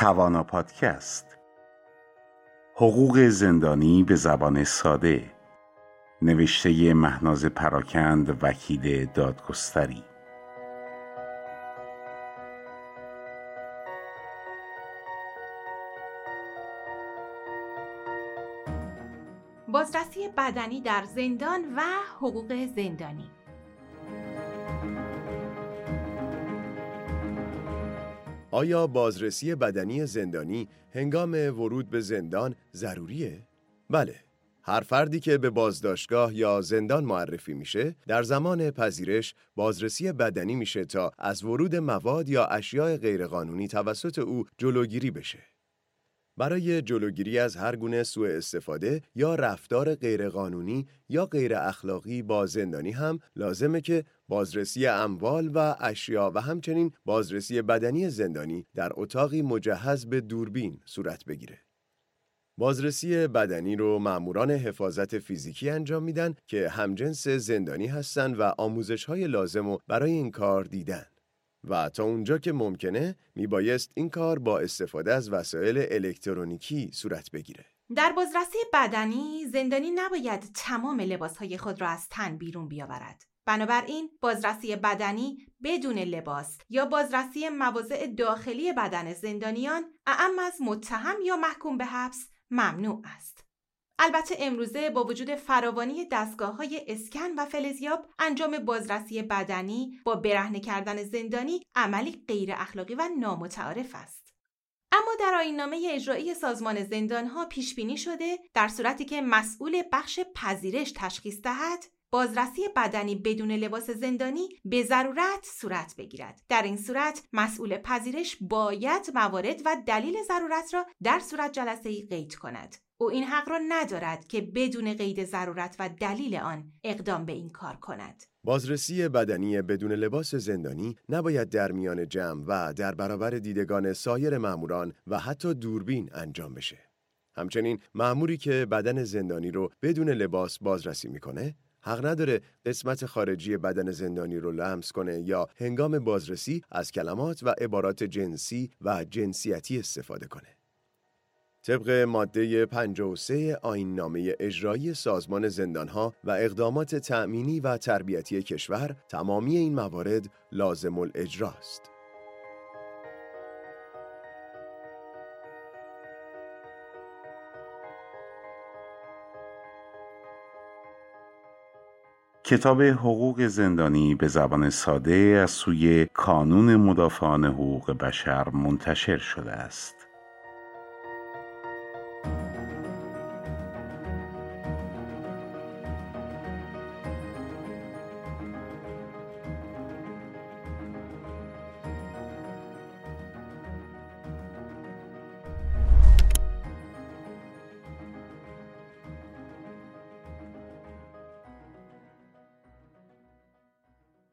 توانا پادکست. حقوق زندانی به زبان ساده. نوشته مهناز پراکند وکیل دادگستری. بازرسی بدنی در زندان و حقوق زندانی. آیا بازرسی بدنی زندانی هنگام ورود به زندان ضروریه؟ بله. هر فردی که به بازداشتگاه یا زندان معرفی میشه در زمان پذیرش بازرسی بدنی میشه تا از ورود مواد یا اشیاء غیرقانونی توسط او جلوگیری بشه. برای جلوگیری از هر گونه سوء استفاده یا رفتار غیرقانونی یا غیر اخلاقی با زندانی هم لازمه که بازرسی اموال و اشیا و همچنین بازرسی بدنی زندانی در اتاقی مجهز به دوربین صورت بگیره. بازرسی بدنی رو ماموران حفاظت فیزیکی انجام میدن که همجنس زندانی هستند و آموزش های لازم رو برای این کار دیدن. و تا اونجا که ممکنه میبایست این کار با استفاده از وسایل الکترونیکی صورت بگیره. در بازرسی بدنی زندانی نباید تمام لباسهای خود را از تن بیرون بیاورد. بنابراین بازرسی بدنی بدون لباس یا بازرسی مواضع داخلی بدن زندانیان اعم از متهم یا محکوم به حبس ممنوع است. البته امروزه با وجود فراوانی دستگاه های اسکن و فلزیاب انجام بازرسی بدنی با برهنه کردن زندانی عملی غیر اخلاقی و نامتعارف است. اما در آینامه اجرایی سازمان زندانها پیش بینی شده در صورتی که مسئول بخش پذیرش تشخیص دهد بازرسی بدنی بدون لباس زندانی به ضرورت صورت بگیرد در این صورت مسئول پذیرش باید موارد و دلیل ضرورت را در صورت جلسه ای قید کند او این حق را ندارد که بدون قید ضرورت و دلیل آن اقدام به این کار کند بازرسی بدنی بدون لباس زندانی نباید در میان جمع و در برابر دیدگان سایر ماموران و حتی دوربین انجام بشه. همچنین ماموری که بدن زندانی رو بدون لباس بازرسی می‌کنه حق نداره قسمت خارجی بدن زندانی رو لمس کنه یا هنگام بازرسی از کلمات و عبارات جنسی و جنسیتی استفاده کنه. طبق ماده 53 آین نامه اجرایی سازمان زندانها و اقدامات تأمینی و تربیتی کشور تمامی این موارد لازم الاجراست. کتاب حقوق زندانی به زبان ساده از سوی کانون مدافعان حقوق بشر منتشر شده است.